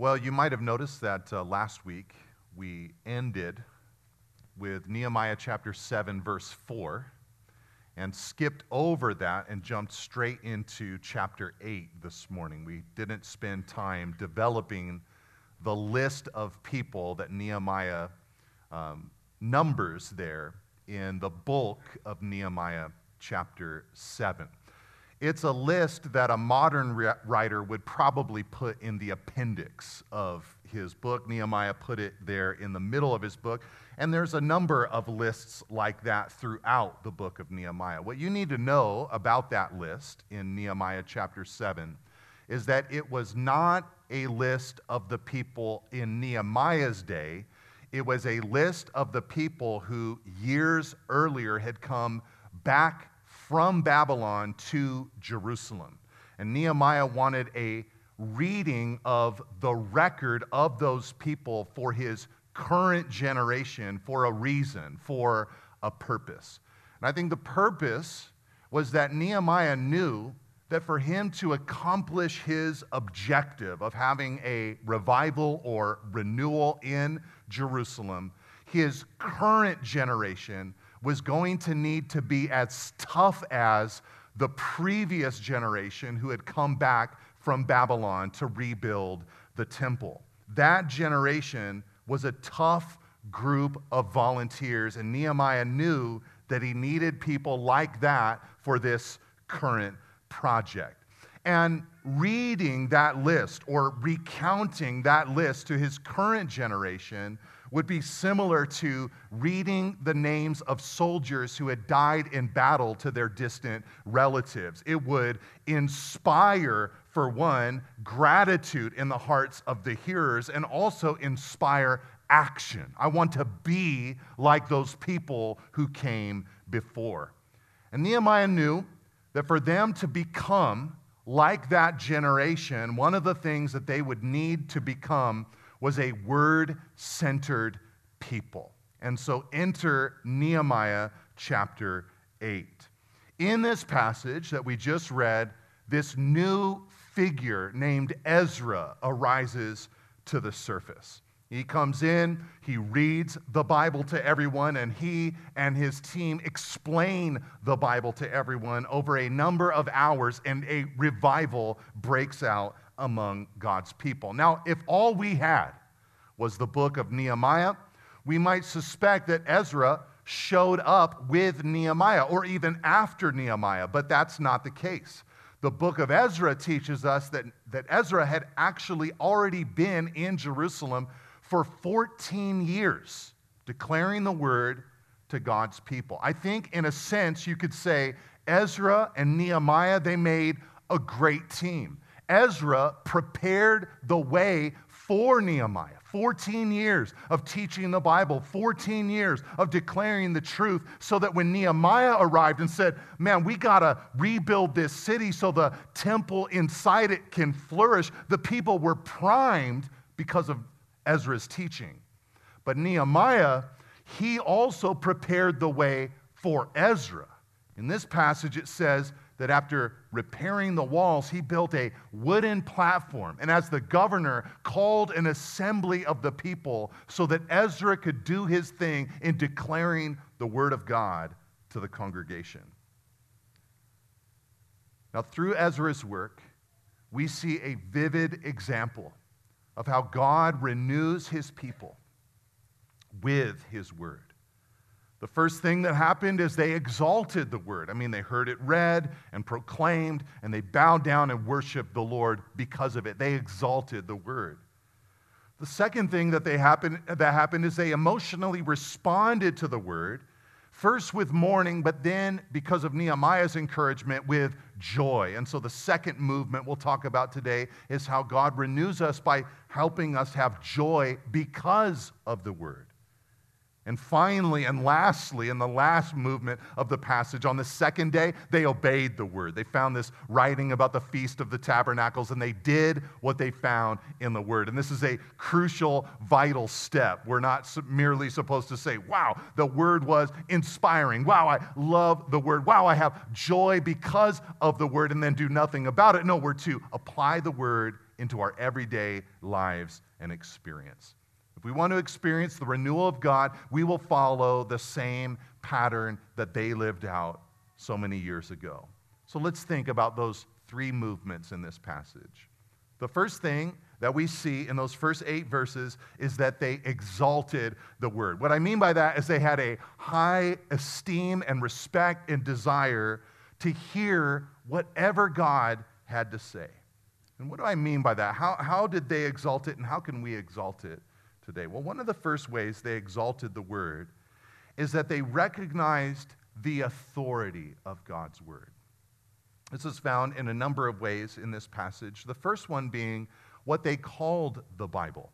Well, you might have noticed that uh, last week we ended with Nehemiah chapter 7, verse 4, and skipped over that and jumped straight into chapter 8 this morning. We didn't spend time developing the list of people that Nehemiah um, numbers there in the bulk of Nehemiah chapter 7. It's a list that a modern writer would probably put in the appendix of his book. Nehemiah put it there in the middle of his book. And there's a number of lists like that throughout the book of Nehemiah. What you need to know about that list in Nehemiah chapter 7 is that it was not a list of the people in Nehemiah's day, it was a list of the people who years earlier had come back from Babylon to Jerusalem. And Nehemiah wanted a reading of the record of those people for his current generation for a reason, for a purpose. And I think the purpose was that Nehemiah knew that for him to accomplish his objective of having a revival or renewal in Jerusalem, his current generation was going to need to be as tough as the previous generation who had come back from Babylon to rebuild the temple. That generation was a tough group of volunteers, and Nehemiah knew that he needed people like that for this current project. And reading that list or recounting that list to his current generation would be similar to reading the names of soldiers who had died in battle to their distant relatives. It would inspire, for one, gratitude in the hearts of the hearers and also inspire action. I want to be like those people who came before. And Nehemiah knew that for them to become like that generation, one of the things that they would need to become was a word centered people. And so enter Nehemiah chapter 8. In this passage that we just read, this new figure named Ezra arises to the surface. He comes in, he reads the Bible to everyone, and he and his team explain the Bible to everyone over a number of hours, and a revival breaks out among God's people. Now, if all we had was the book of Nehemiah, we might suspect that Ezra showed up with Nehemiah or even after Nehemiah, but that's not the case. The book of Ezra teaches us that, that Ezra had actually already been in Jerusalem for 14 years, declaring the word to God's people. I think, in a sense, you could say Ezra and Nehemiah, they made a great team. Ezra prepared the way for Nehemiah. 14 years of teaching the Bible, 14 years of declaring the truth, so that when Nehemiah arrived and said, Man, we got to rebuild this city so the temple inside it can flourish, the people were primed because of Ezra's teaching. But Nehemiah, he also prepared the way for Ezra. In this passage, it says that after repairing the walls, he built a wooden platform. And as the governor called an assembly of the people so that Ezra could do his thing in declaring the word of God to the congregation. Now, through Ezra's work, we see a vivid example of how God renews his people with his word. The first thing that happened is they exalted the word. I mean, they heard it read and proclaimed, and they bowed down and worshiped the Lord because of it. They exalted the word. The second thing that, they happened, that happened is they emotionally responded to the word, first with mourning, but then, because of Nehemiah's encouragement, with joy. And so the second movement we'll talk about today is how God renews us by helping us have joy because of the word. And finally, and lastly, in the last movement of the passage, on the second day, they obeyed the word. They found this writing about the Feast of the Tabernacles, and they did what they found in the word. And this is a crucial, vital step. We're not merely supposed to say, wow, the word was inspiring. Wow, I love the word. Wow, I have joy because of the word, and then do nothing about it. No, we're to apply the word into our everyday lives and experience. If we want to experience the renewal of God, we will follow the same pattern that they lived out so many years ago. So let's think about those three movements in this passage. The first thing that we see in those first eight verses is that they exalted the word. What I mean by that is they had a high esteem and respect and desire to hear whatever God had to say. And what do I mean by that? How, how did they exalt it and how can we exalt it today? Well, one of the first ways they exalted the word is that they recognized the authority of God's word. This is found in a number of ways in this passage. The first one being what they called the Bible.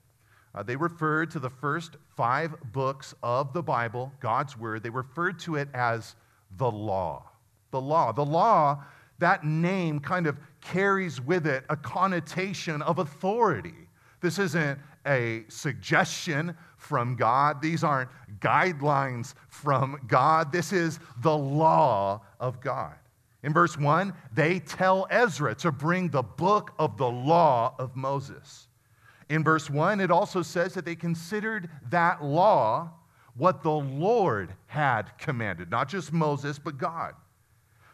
Uh, they referred to the first five books of the Bible, God's Word, they referred to it as the law. The law. The law, that name kind of carries with it a connotation of authority. This isn't a suggestion from God, these aren't guidelines from God. This is the law of God. In verse 1, they tell Ezra to bring the book of the law of Moses. In verse 1, it also says that they considered that law what the Lord had commanded, not just Moses, but God.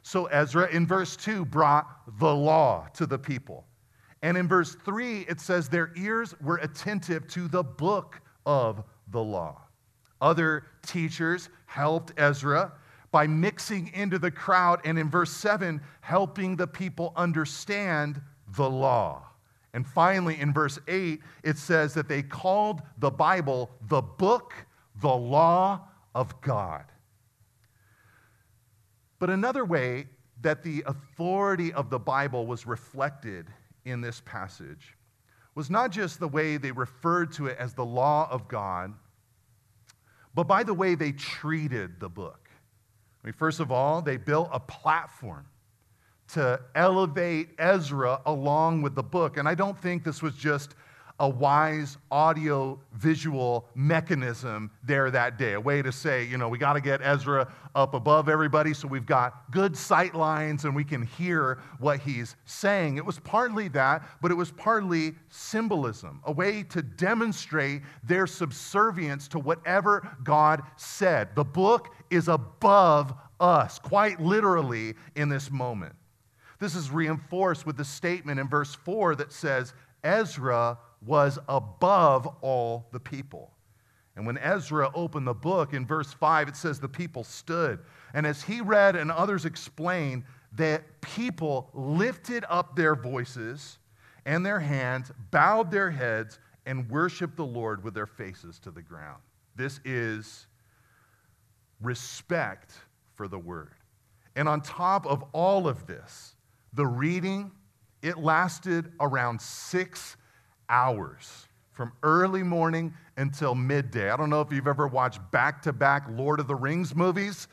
So Ezra in verse 2 brought the law to the people. And in verse 3, it says their ears were attentive to the book of the law. Other teachers helped Ezra by mixing into the crowd, and in verse 7, helping the people understand the law. And finally, in verse 8, it says that they called the Bible the book, the law of God. But another way that the authority of the Bible was reflected in this passage was not just the way they referred to it as the law of God, but by the way they treated the book. I mean, first of all, they built a platform to elevate Ezra along with the book. And I don't think this was just a wise audio visual mechanism there that day, a way to say, you know, we got to get Ezra up above everybody so we've got good sight lines and we can hear what he's saying. It was partly that, but it was partly symbolism, a way to demonstrate their subservience to whatever God said. The book is above us, quite literally, in this moment. This is reinforced with the statement in verse 4 that says, Ezra was above all the people. And when Ezra opened the book in verse 5, it says the people stood. And as he read and others explained, that people lifted up their voices and their hands, bowed their heads, and worshiped the Lord with their faces to the ground. This is respect for the word. And on top of all of this, the reading, it lasted around six hours from early morning until midday. I don't know if you've ever watched back to back Lord of the Rings movies,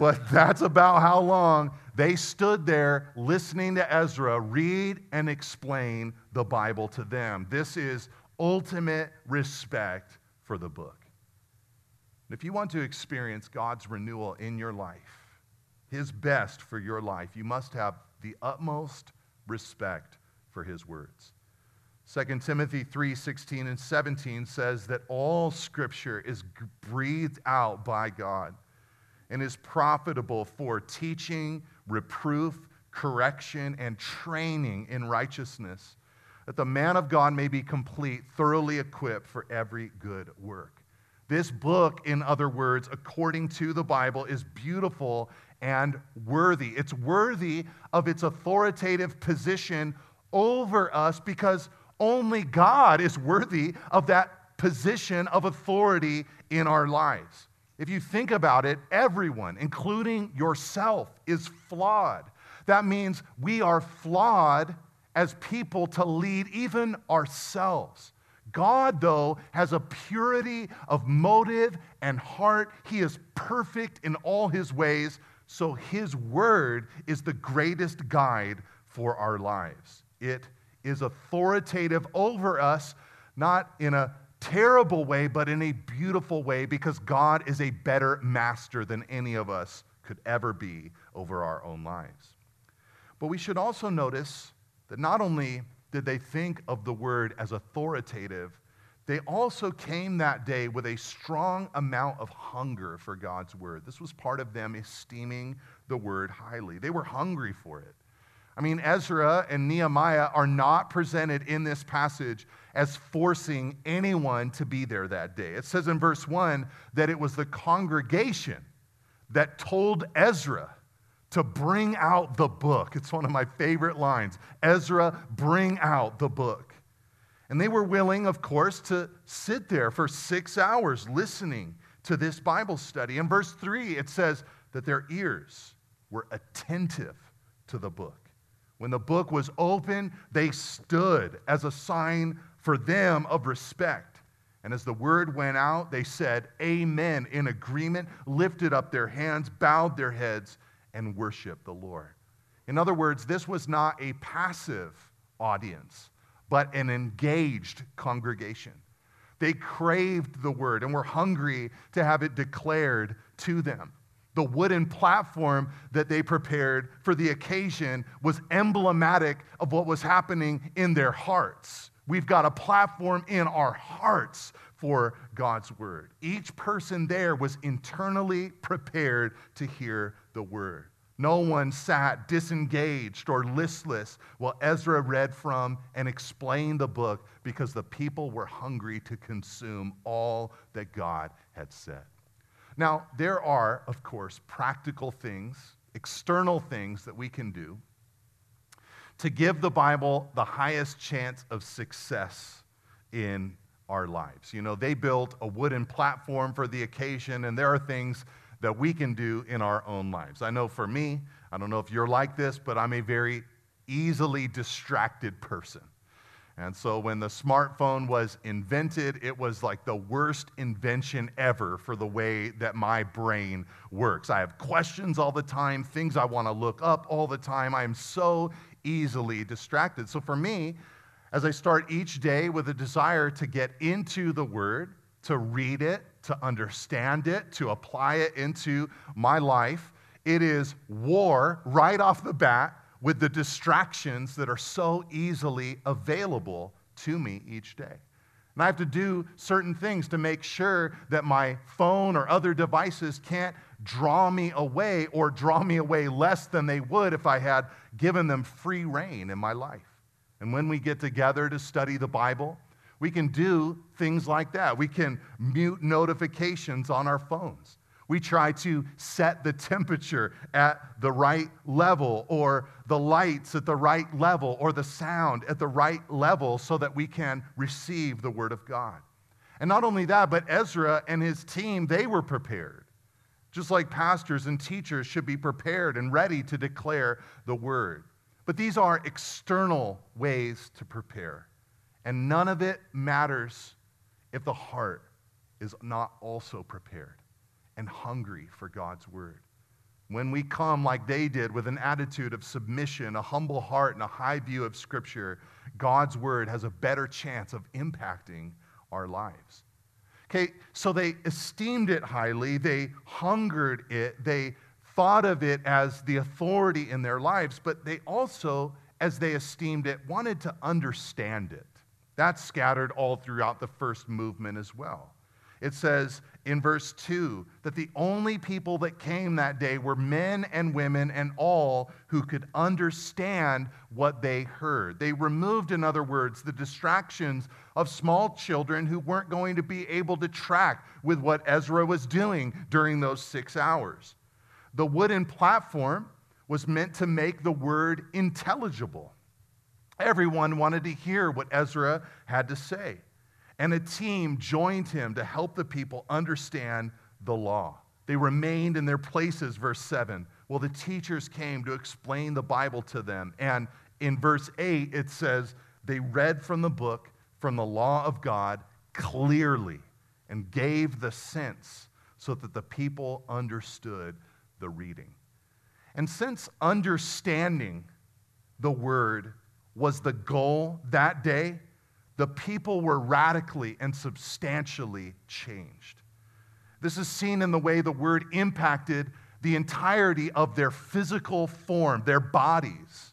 but that's about how long they stood there listening to Ezra read and explain the Bible to them. This is ultimate respect for the book. If you want to experience God's renewal in your life, His best for your life, you must have the utmost respect for His words. 2 Timothy 3 16 and 17 says that all scripture is breathed out by God and is profitable for teaching, reproof, correction, and training in righteousness, that the man of God may be complete, thoroughly equipped for every good work. This book, in other words, according to the Bible, is beautiful and worthy. It's worthy of its authoritative position over us because only God is worthy of that position of authority in our lives. If you think about it, everyone, including yourself, is flawed. That means we are flawed as people to lead even ourselves. God, though, has a purity of motive and heart. He is perfect in all his ways, so his word is the greatest guide for our lives. It is authoritative over us, not in a terrible way, but in a beautiful way, because God is a better master than any of us could ever be over our own lives. But we should also notice that not only did they think of the word as authoritative, they also came that day with a strong amount of hunger for God's word. This was part of them esteeming the word highly. They were hungry for it. I mean, Ezra and Nehemiah are not presented in this passage as forcing anyone to be there that day. It says in verse 1 that it was the congregation that told Ezra to bring out the book. It's one of my favorite lines Ezra, bring out the book. And they were willing, of course, to sit there for six hours listening to this Bible study. In verse 3, it says that their ears were attentive to the book. When the book was open, they stood as a sign for them of respect. And as the word went out, they said, Amen, in agreement, lifted up their hands, bowed their heads, and worshiped the Lord. In other words, this was not a passive audience, but an engaged congregation. They craved the word and were hungry to have it declared to them. The wooden platform that they prepared for the occasion was emblematic of what was happening in their hearts. We've got a platform in our hearts for God's word. Each person there was internally prepared to hear the word. No one sat disengaged or listless while Ezra read from and explained the book because the people were hungry to consume all that God had said. Now, there are, of course, practical things, external things that we can do to give the Bible the highest chance of success in our lives. You know, they built a wooden platform for the occasion, and there are things that we can do in our own lives. I know for me, I don't know if you're like this, but I'm a very easily distracted person. And so when the smartphone was invented, it was like the worst invention ever for the way that my brain works. I have questions all the time, things I want to look up all the time. I am so easily distracted. So for me, as I start each day with a desire to get into the Word, to read it, to understand it, to apply it into my life, it is war right off the bat with the distractions that are so easily available to me each day. And I have to do certain things to make sure that my phone or other devices can't draw me away or draw me away less than they would if I had given them free rein in my life. And when we get together to study the Bible, we can do things like that. We can mute notifications on our phones. We try to set the temperature at the right level, or the lights at the right level, or the sound at the right level so that we can receive the Word of God. And not only that, but Ezra and his team, they were prepared. Just like pastors and teachers should be prepared and ready to declare the Word. But these are external ways to prepare. And none of it matters if the heart is not also prepared and hungry for God's word. When we come like they did with an attitude of submission, a humble heart, and a high view of Scripture, God's word has a better chance of impacting our lives. Okay, so they esteemed it highly, they hungered it, they thought of it as the authority in their lives, but they also, as they esteemed it, wanted to understand it. That's scattered all throughout the first movement as well. It says in verse 2 that the only people that came that day were men and women and all who could understand what they heard. They removed, in other words, the distractions of small children who weren't going to be able to track with what Ezra was doing during those six hours. The wooden platform was meant to make the word intelligible. Everyone wanted to hear what Ezra had to say and a team joined him to help the people understand the law. They remained in their places, verse 7. Well, the teachers came to explain the Bible to them. And in verse 8, it says, they read from the book, from the law of God, clearly and gave the sense so that the people understood the reading. And since understanding the word was the goal that day, the people were radically and substantially changed. This is seen in the way the word impacted the entirety of their physical form, their bodies.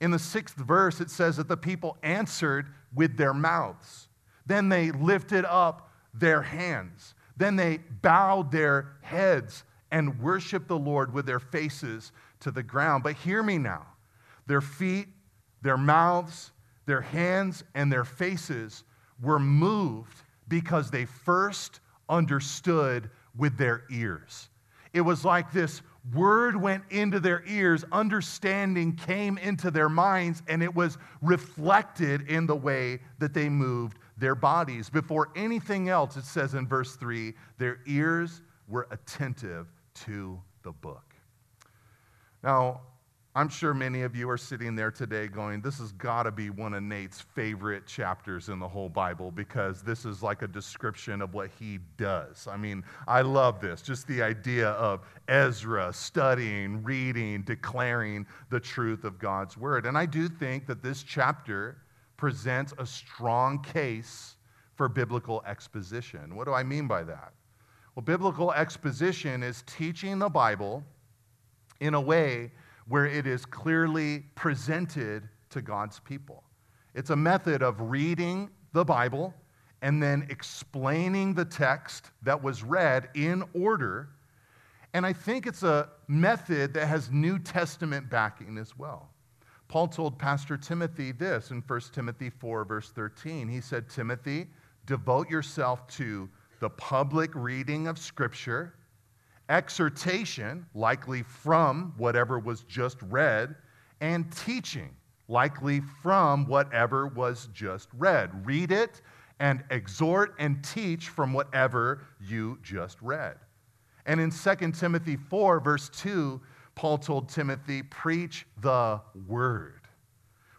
In the sixth verse, it says that the people answered with their mouths. Then they lifted up their hands. Then they bowed their heads and worshiped the Lord with their faces to the ground. But hear me now their feet, their mouths, their hands, and their faces were moved because they first understood with their ears. It was like this word went into their ears, understanding came into their minds, and it was reflected in the way that they moved their bodies. Before anything else, it says in verse 3 their ears were attentive to the book. Now, I'm sure many of you are sitting there today going, This has got to be one of Nate's favorite chapters in the whole Bible because this is like a description of what he does. I mean, I love this. Just the idea of Ezra studying, reading, declaring the truth of God's word. And I do think that this chapter presents a strong case for biblical exposition. What do I mean by that? Well, biblical exposition is teaching the Bible in a way where it is clearly presented to God's people. It's a method of reading the Bible and then explaining the text that was read in order. And I think it's a method that has New Testament backing as well. Paul told Pastor Timothy this in 1 Timothy 4, verse 13. He said, Timothy, devote yourself to the public reading of Scripture exhortation, likely from whatever was just read, and teaching, likely from whatever was just read. Read it and exhort and teach from whatever you just read. And in 2 Timothy 4, verse 2, Paul told Timothy, Preach the word.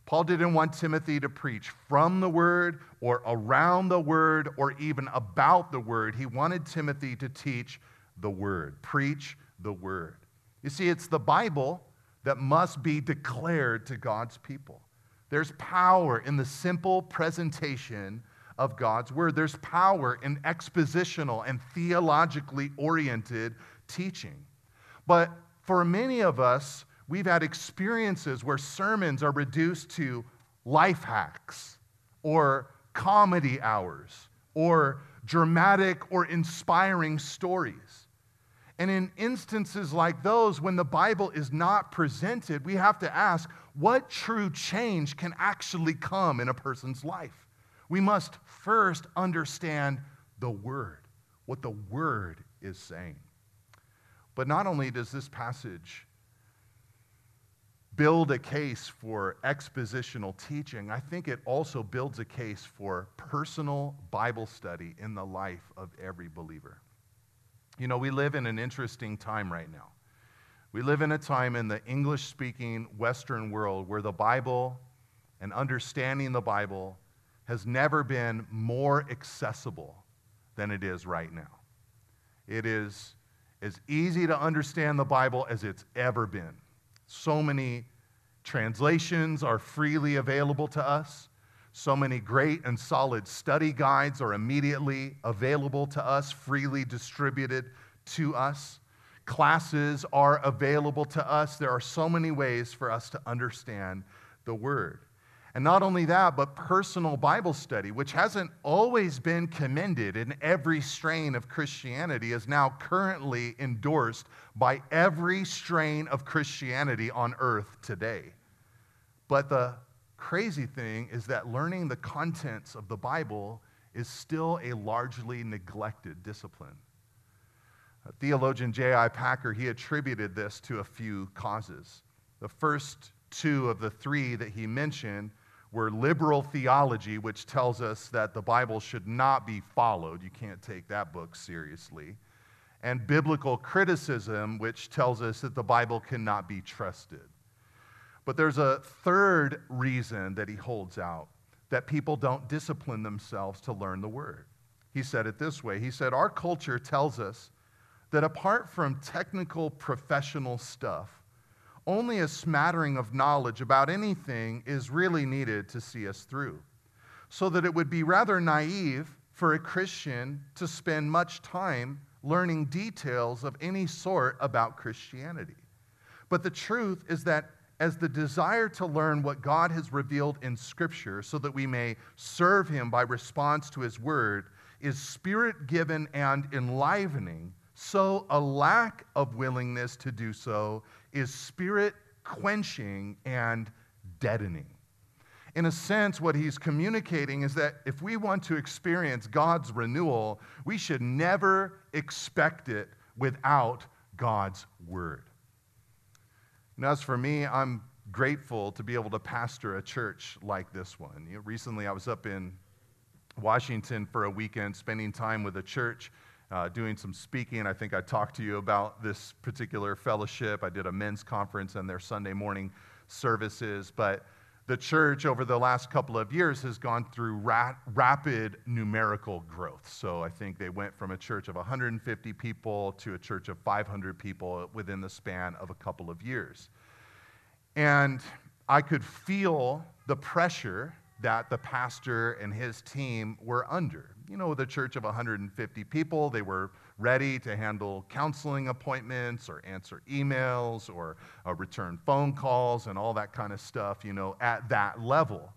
Paul didn't want Timothy to preach from the word or around the word or even about the word. He wanted Timothy to teach the word. Preach the word. You see, it's the Bible that must be declared to God's people. There's power in the simple presentation of God's word. There's power in expositional and theologically oriented teaching. But for many of us, we've had experiences where sermons are reduced to life hacks or comedy hours or dramatic or inspiring stories. And in instances like those, when the Bible is not presented, we have to ask what true change can actually come in a person's life. We must first understand the Word, what the Word is saying. But not only does this passage build a case for expositional teaching, I think it also builds a case for personal Bible study in the life of every believer. You know, we live in an interesting time right now. We live in a time in the English speaking Western world where the Bible and understanding the Bible has never been more accessible than it is right now. It is as easy to understand the Bible as it's ever been. So many translations are freely available to us. So many great and solid study guides are immediately available to us, freely distributed to us. Classes are available to us. There are so many ways for us to understand the Word. And not only that, but personal Bible study, which hasn't always been commended in every strain of Christianity, is now currently endorsed by every strain of Christianity on earth today. But the crazy thing is that learning the contents of the Bible is still a largely neglected discipline. Uh, theologian J.I. Packer, he attributed this to a few causes. The first two of the three that he mentioned were liberal theology, which tells us that the Bible should not be followed. You can't take that book seriously. And biblical criticism, which tells us that the Bible cannot be trusted. But there's a third reason that he holds out that people don't discipline themselves to learn the word. He said it this way He said, Our culture tells us that apart from technical professional stuff, only a smattering of knowledge about anything is really needed to see us through. So that it would be rather naive for a Christian to spend much time learning details of any sort about Christianity. But the truth is that as the desire to learn what God has revealed in Scripture so that we may serve Him by response to His Word is spirit given and enlivening, so a lack of willingness to do so is spirit quenching and deadening. In a sense, what he's communicating is that if we want to experience God's renewal, we should never expect it without God's word. And as for me, I'm grateful to be able to pastor a church like this one. You know, recently, I was up in Washington for a weekend, spending time with a church, uh, doing some speaking. I think I talked to you about this particular fellowship. I did a men's conference and their Sunday morning services. But the church over the last couple of years has gone through ra- rapid numerical growth. So I think they went from a church of 150 people to a church of 500 people within the span of a couple of years. And I could feel the pressure that the pastor and his team were under. You know, the church of 150 people, they were ready to handle counseling appointments or answer emails or uh, return phone calls and all that kind of stuff, you know, at that level.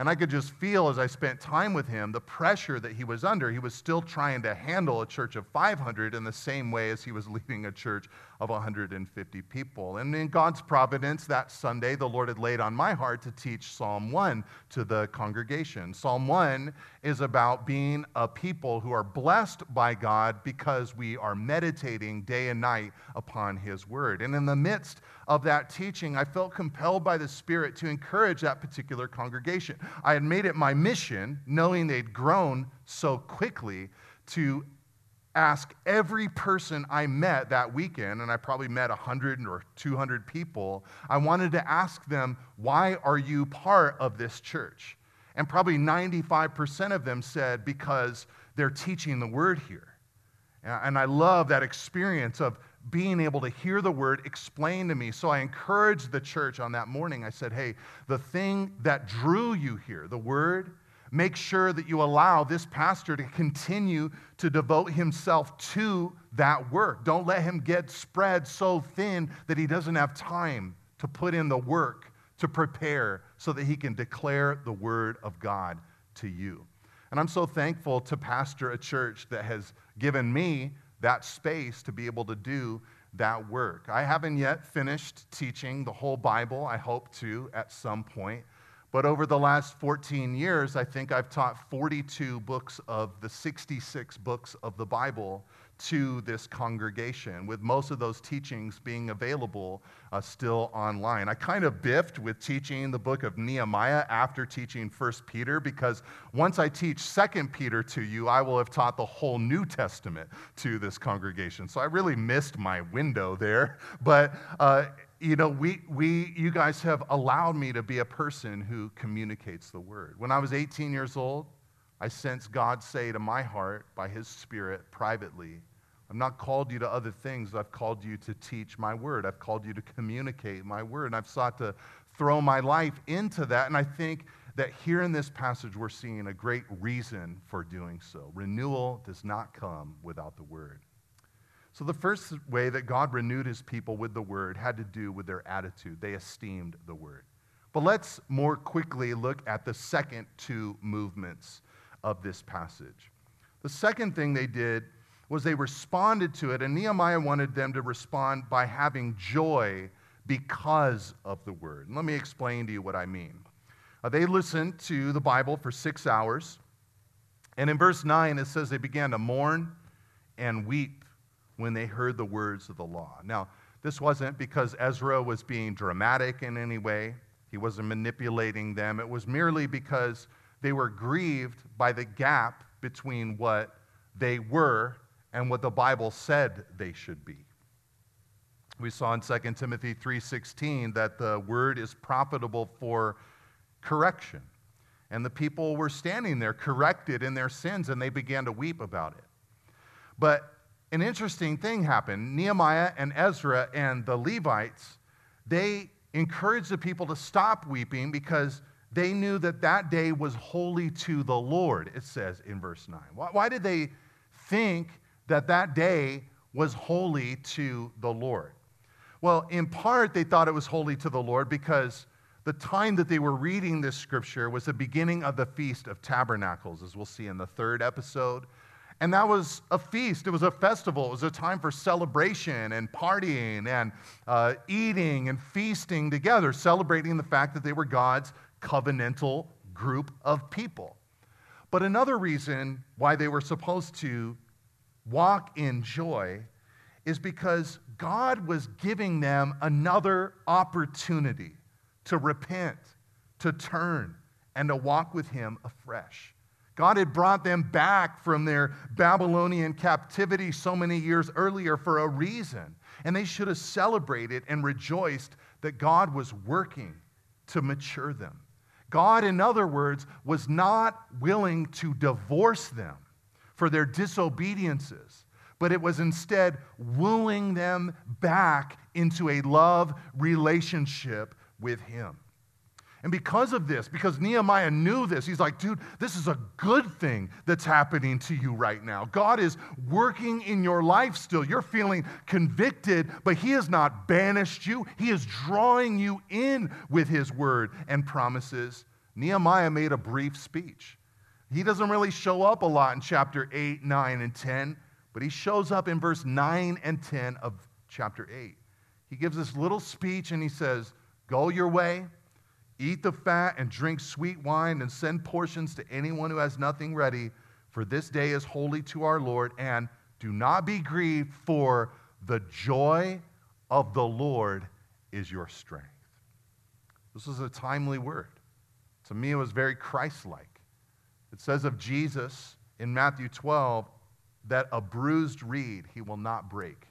And I could just feel as I spent time with him the pressure that he was under. He was still trying to handle a church of 500 in the same way as he was leading a church of 150 people. And in God's providence, that Sunday, the Lord had laid on my heart to teach Psalm 1 to the congregation. Psalm 1 is about being a people who are blessed by God because we are meditating day and night upon His word. And in the midst of that teaching, I felt compelled by the Spirit to encourage that particular congregation. I had made it my mission, knowing they'd grown so quickly, to ask every person I met that weekend, and I probably met 100 or 200 people, I wanted to ask them, why are you part of this church? And probably 95% of them said, because they're teaching the word here. And I love that experience of being able to hear the word explained to me. So I encouraged the church on that morning. I said, hey, the thing that drew you here, the word, Make sure that you allow this pastor to continue to devote himself to that work. Don't let him get spread so thin that he doesn't have time to put in the work to prepare so that he can declare the word of God to you. And I'm so thankful to pastor a church that has given me that space to be able to do that work. I haven't yet finished teaching the whole Bible. I hope to at some point. But over the last 14 years, I think I've taught 42 books of the 66 books of the Bible to this congregation, with most of those teachings being available uh, still online. I kind of biffed with teaching the book of Nehemiah after teaching 1 Peter, because once I teach 2 Peter to you, I will have taught the whole New Testament to this congregation. So I really missed my window there. But uh, you know, we, we, you guys have allowed me to be a person who communicates the word. When I was 18 years old, I sense God say to my heart by his spirit privately, I've not called you to other things. I've called you to teach my word. I've called you to communicate my word. And I've sought to throw my life into that. And I think that here in this passage, we're seeing a great reason for doing so. Renewal does not come without the word. So, the first way that God renewed his people with the word had to do with their attitude. They esteemed the word. But let's more quickly look at the second two movements of this passage. The second thing they did was they responded to it, and Nehemiah wanted them to respond by having joy because of the word. And let me explain to you what I mean. Uh, they listened to the Bible for six hours, and in verse 9 it says they began to mourn and weep when they heard the words of the law. Now, this wasn't because Ezra was being dramatic in any way, he wasn't manipulating them. It was merely because they were grieved by the gap between what they were and what the Bible said they should be. We saw in 2 Timothy 3:16 that the word is profitable for correction. And the people were standing there corrected in their sins and they began to weep about it. But an interesting thing happened. Nehemiah and Ezra and the Levites, they encouraged the people to stop weeping because they knew that that day was holy to the Lord, it says in verse 9. Why, why did they think that that day was holy to the Lord? Well, in part, they thought it was holy to the Lord because the time that they were reading this scripture was the beginning of the Feast of Tabernacles, as we'll see in the third episode. And that was a feast, it was a festival, it was a time for celebration and partying and uh, eating and feasting together, celebrating the fact that they were God's covenantal group of people. But another reason why they were supposed to walk in joy is because God was giving them another opportunity to repent, to turn, and to walk with Him afresh. God had brought them back from their Babylonian captivity so many years earlier for a reason. And they should have celebrated and rejoiced that God was working to mature them. God, in other words, was not willing to divorce them for their disobediences, but it was instead wooing them back into a love relationship with Him. And because of this, because Nehemiah knew this, he's like, dude, this is a good thing that's happening to you right now. God is working in your life still. You're feeling convicted, but He has not banished you. He is drawing you in with His word and promises. Nehemiah made a brief speech. He doesn't really show up a lot in chapter 8, 9, and 10, but he shows up in verse 9 and 10 of chapter 8. He gives this little speech and he says, Go your way Eat the fat and drink sweet wine and send portions to anyone who has nothing ready, for this day is holy to our Lord. And do not be grieved, for the joy of the Lord is your strength. This is a timely word. To me, it was very Christ like. It says of Jesus in Matthew 12 that a bruised reed he will not break,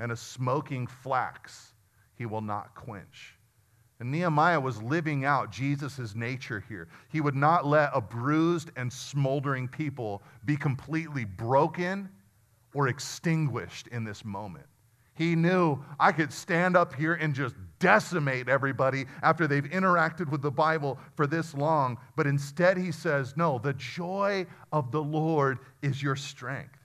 and a smoking flax he will not quench. And Nehemiah was living out Jesus' nature here. He would not let a bruised and smoldering people be completely broken or extinguished in this moment. He knew I could stand up here and just decimate everybody after they've interacted with the Bible for this long. But instead, he says, No, the joy of the Lord is your strength.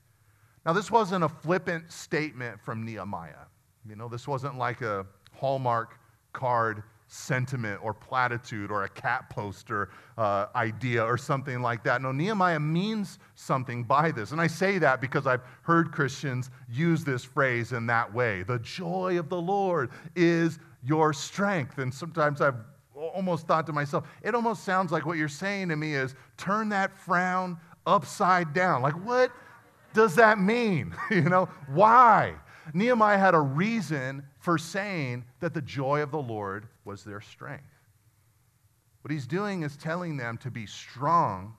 Now, this wasn't a flippant statement from Nehemiah. You know, this wasn't like a Hallmark card sentiment or platitude or a cat poster uh, idea or something like that. No, Nehemiah means something by this. And I say that because I've heard Christians use this phrase in that way. The joy of the Lord is your strength. And sometimes I've almost thought to myself, it almost sounds like what you're saying to me is turn that frown upside down. Like, what does that mean? you know, why? Nehemiah had a reason for saying that the joy of the Lord was their strength. What he's doing is telling them to be strong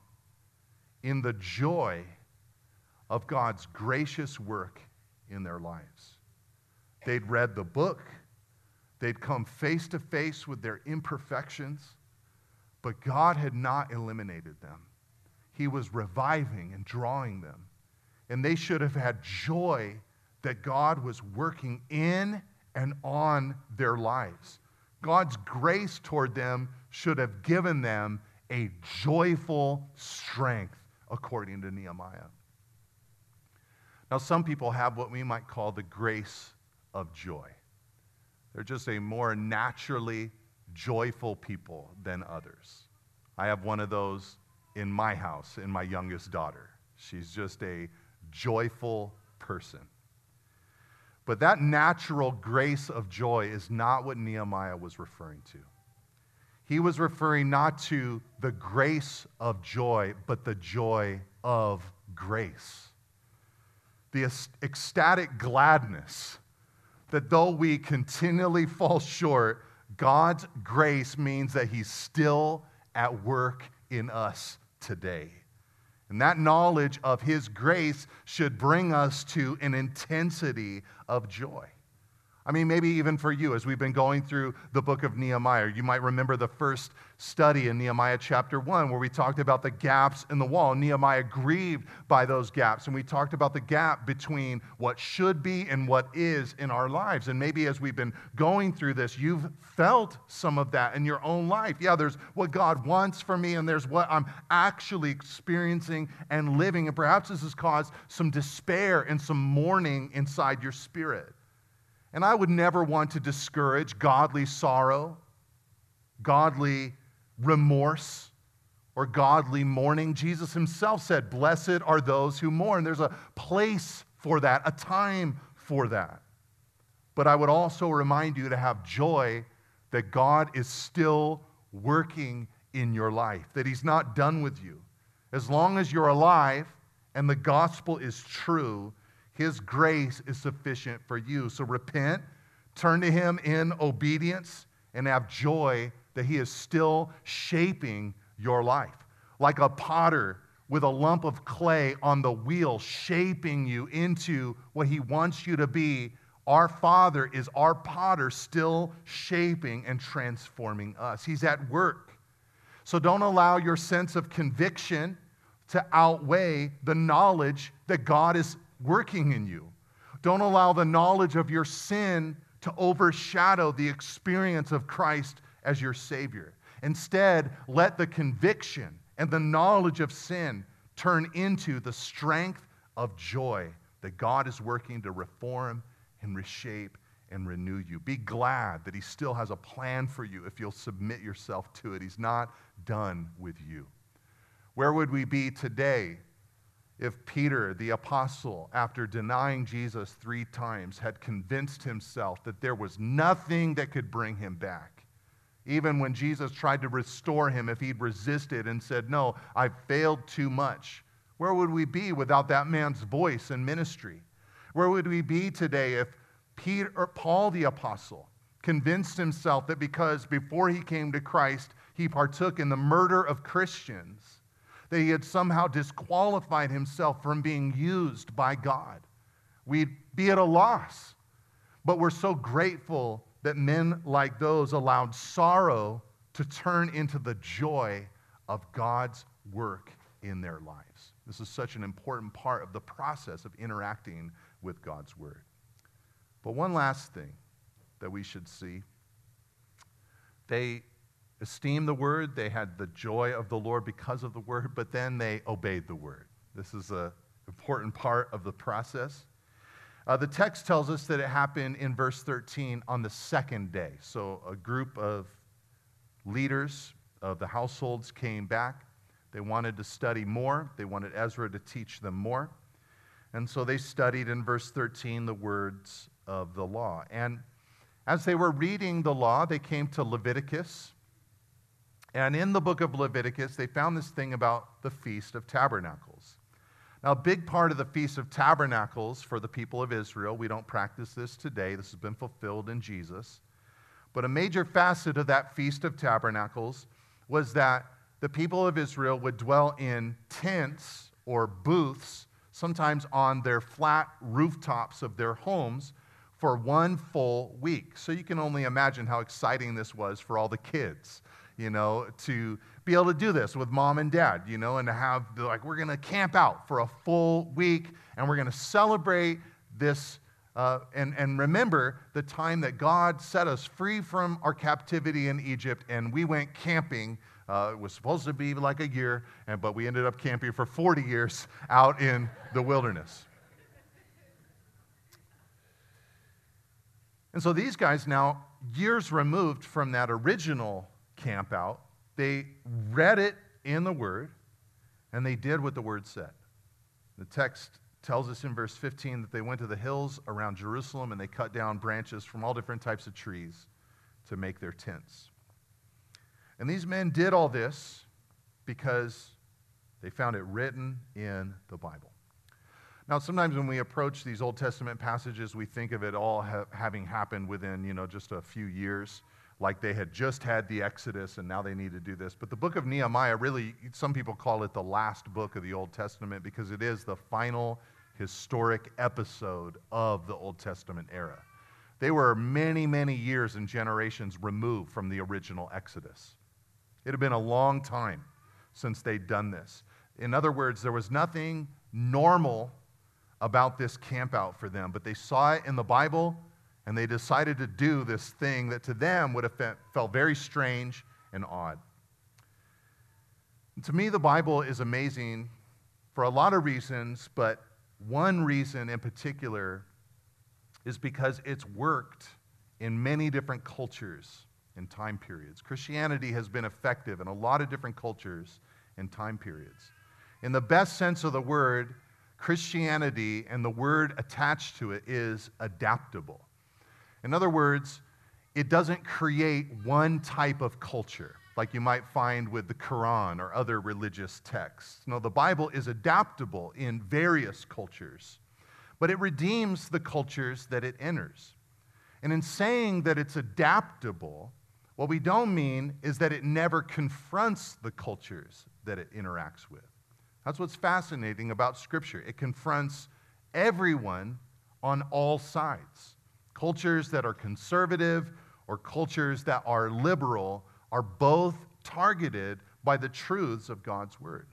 in the joy of God's gracious work in their lives. They'd read the book, they'd come face to face with their imperfections, but God had not eliminated them. He was reviving and drawing them. And they should have had joy that God was working in and on their lives. God's grace toward them should have given them a joyful strength, according to Nehemiah. Now, some people have what we might call the grace of joy. They're just a more naturally joyful people than others. I have one of those in my house, in my youngest daughter. She's just a joyful person. But that natural grace of joy is not what Nehemiah was referring to. He was referring not to the grace of joy, but the joy of grace. The ecstatic gladness that though we continually fall short, God's grace means that He's still at work in us today. And that knowledge of His grace should bring us to an intensity of joy. I mean, maybe even for you, as we've been going through the book of Nehemiah, you might remember the first study in Nehemiah chapter 1 where we talked about the gaps in the wall. Nehemiah grieved by those gaps, and we talked about the gap between what should be and what is in our lives. And maybe as we've been going through this, you've felt some of that in your own life. Yeah, there's what God wants for me, and there's what I'm actually experiencing and living. And perhaps this has caused some despair and some mourning inside your spirit. And I would never want to discourage godly sorrow, godly remorse, or godly mourning. Jesus himself said, Blessed are those who mourn. There's a place for that, a time for that. But I would also remind you to have joy that God is still working in your life, that He's not done with you. As long as you're alive and the gospel is true, His grace is sufficient for you. So repent, turn to Him in obedience, and have joy that He is still shaping your life. Like a potter with a lump of clay on the wheel, shaping you into what He wants you to be. Our Father is our potter, still shaping and transforming us. He's at work. So don't allow your sense of conviction to outweigh the knowledge that God is working in you. Don't allow the knowledge of your sin to overshadow the experience of Christ as your Savior. Instead, let the conviction and the knowledge of sin turn into the strength of joy that God is working to reform and reshape and renew you. Be glad that He still has a plan for you if you'll submit yourself to it. He's not done with you. Where would we be today if Peter, the apostle, after denying Jesus three times, had convinced himself that there was nothing that could bring him back? Even when Jesus tried to restore him, if he'd resisted and said, No, I've failed too much, where would we be without that man's voice and ministry? Where would we be today if Peter, or Paul the apostle convinced himself that because before he came to Christ, he partook in the murder of Christians, that he had somehow disqualified himself from being used by God? We'd be at a loss. But we're so grateful that men like those allowed sorrow to turn into the joy of God's work in their lives. This is such an important part of the process of interacting with God's word. But one last thing that we should see they esteemed the word, they had the joy of the Lord because of the word, but then they obeyed the word. This is an important part of the process. Uh, the text tells us that it happened in verse 13 on the second day. So a group of leaders of the households came back. They wanted to study more, they wanted Ezra to teach them more. And so they studied in verse 13 the words of the law. And as they were reading the law, they came to Leviticus. And in the book of Leviticus, they found this thing about the Feast of Tabernacles. Now, a big part of the Feast of Tabernacles for the people of Israel, we don't practice this today, this has been fulfilled in Jesus. But a major facet of that Feast of Tabernacles was that the people of Israel would dwell in tents or booths sometimes on their flat rooftops of their homes for one full week. So you can only imagine how exciting this was for all the kids, you know, to be able to do this with mom and dad, you know, and to have, like, we're going to camp out for a full week and we're going to celebrate this. Uh, and, and remember the time that God set us free from our captivity in Egypt and we went camping uh, it was supposed to be like a year, and, but we ended up camping for 40 years out in the wilderness. And so these guys now, years removed from that original camp out, they read it in the Word, and they did what the Word said. The text tells us in verse 15 that they went to the hills around Jerusalem and they cut down branches from all different types of trees to make their tents. And these men did all this because they found it written in the Bible. Now, sometimes when we approach these Old Testament passages, we think of it all ha- having happened within, you know, just a few years, like they had just had the Exodus and now they need to do this. But the book of Nehemiah, really, some people call it the last book of the Old Testament because it is the final historic episode of the Old Testament era. They were many, many years and generations removed from the original Exodus. It had been a long time since they'd done this. In other words, there was nothing normal about this campout for them, but they saw it in the Bible and they decided to do this thing that to them would have felt very strange and odd. And to me, the Bible is amazing for a lot of reasons, but one reason in particular is because it's worked in many different cultures and time periods. Christianity has been effective in a lot of different cultures and time periods. In the best sense of the word, Christianity and the word attached to it is adaptable. In other words, it doesn't create one type of culture like you might find with the Quran or other religious texts. No, the Bible is adaptable in various cultures, but it redeems the cultures that it enters. And in saying that it's adaptable, what we don't mean is that it never confronts the cultures that it interacts with. That's what's fascinating about Scripture. It confronts everyone on all sides. Cultures that are conservative or cultures that are liberal are both targeted by the truths of God's Word.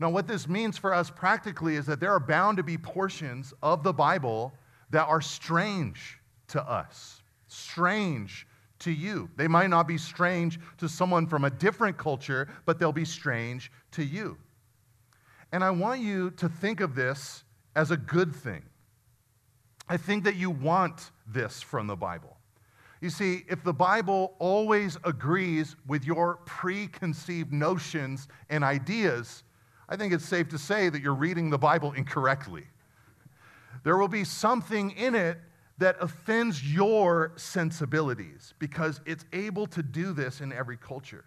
Now, what this means for us practically is that there are bound to be portions of the Bible that are strange to us, strange to you. They might not be strange to someone from a different culture, but they'll be strange to you. And I want you to think of this as a good thing. I think that you want this from the Bible. You see, if the Bible always agrees with your preconceived notions and ideas, I think it's safe to say that you're reading the Bible incorrectly. There will be something in it that offends your sensibilities because it's able to do this in every culture.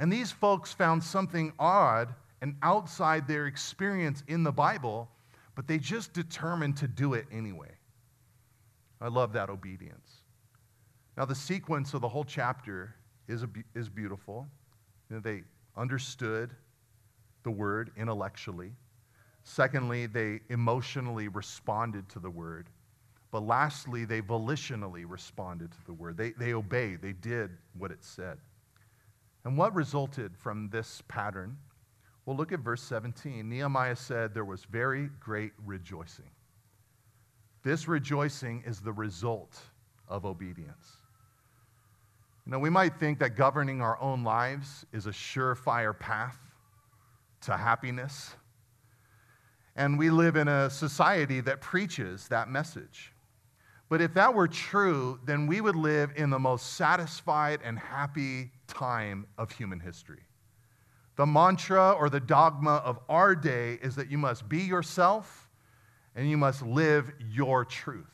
And these folks found something odd and outside their experience in the Bible, but they just determined to do it anyway. I love that obedience. Now, the sequence of the whole chapter is, a, is beautiful. You know, they understood the word intellectually. Secondly, they emotionally responded to the word. But lastly, they volitionally responded to the word. They, they obeyed, they did what it said. And what resulted from this pattern? Well, look at verse 17. Nehemiah said there was very great rejoicing. This rejoicing is the result of obedience. You know, we might think that governing our own lives is a surefire path to happiness. And we live in a society that preaches that message. But if that were true, then we would live in the most satisfied and happy time of human history. The mantra or the dogma of our day is that you must be yourself and you must live your truth.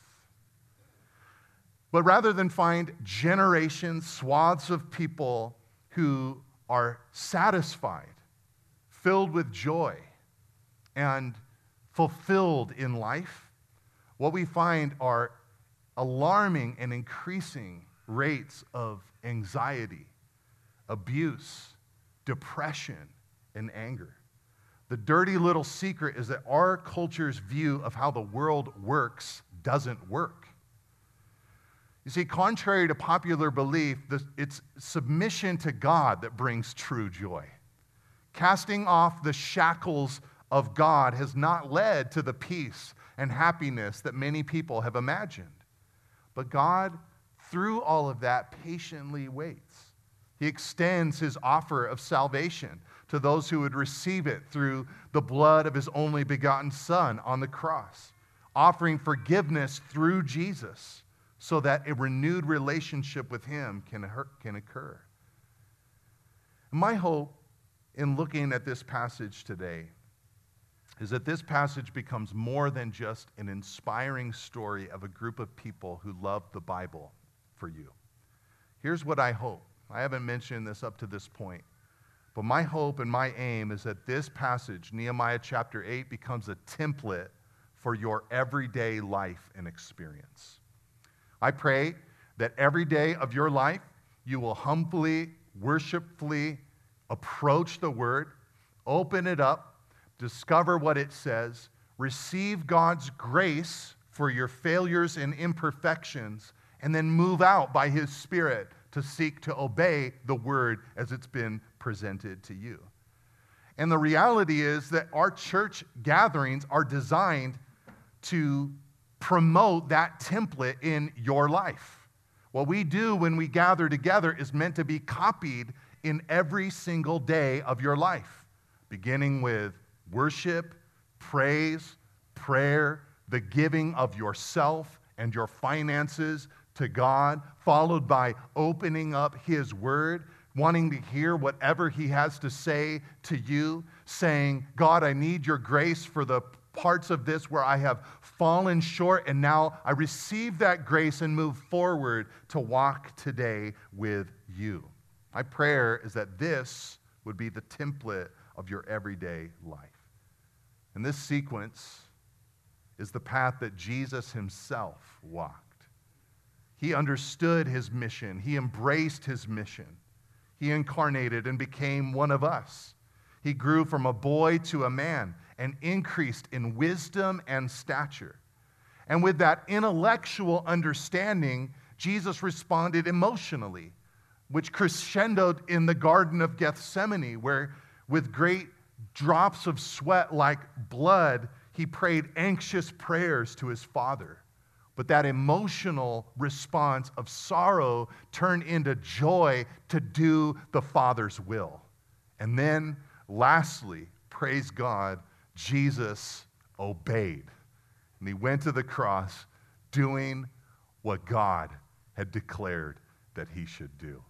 But rather than find generations, swaths of people who are satisfied, filled with joy, and fulfilled in life, what we find are alarming and increasing rates of anxiety, abuse, depression, and anger. The dirty little secret is that our culture's view of how the world works doesn't work. You see, contrary to popular belief, it's submission to God that brings true joy. Casting off the shackles of God has not led to the peace and happiness that many people have imagined. But God, through all of that, patiently waits. He extends his offer of salvation to those who would receive it through the blood of his only begotten Son on the cross, offering forgiveness through Jesus so that a renewed relationship with him can, can occur. My hope in looking at this passage today is that this passage becomes more than just an inspiring story of a group of people who love the Bible for you. Here's what I hope. I haven't mentioned this up to this point, but my hope and my aim is that this passage, Nehemiah chapter 8, becomes a template for your everyday life and experience. I pray that every day of your life you will humbly, worshipfully approach the word, open it up, discover what it says, receive God's grace for your failures and imperfections, and then move out by His Spirit to seek to obey the word as it's been presented to you. And the reality is that our church gatherings are designed to promote that template in your life. What we do when we gather together is meant to be copied in every single day of your life, beginning with worship, praise, prayer, the giving of yourself, and your finances to God, followed by opening up His Word, wanting to hear whatever He has to say to you, saying, God, I need your grace for the parts of this where I have fallen short, and now I receive that grace and move forward to walk today with you. My prayer is that this would be the template of your everyday life. And this sequence is the path that Jesus himself walked. He understood his mission, he embraced his mission. He incarnated and became one of us. He grew from a boy to a man and increased in wisdom and stature. And with that intellectual understanding, Jesus responded emotionally, which crescendoed in the Garden of Gethsemane, where with great drops of sweat like blood, he prayed anxious prayers to his Father. But that emotional response of sorrow turned into joy to do the Father's will. And then, lastly, praise God, Jesus obeyed. And he went to the cross doing what God had declared that he should do.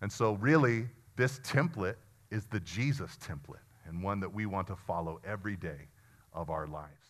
And so, really, this template is the Jesus template and one that we want to follow every day of our lives.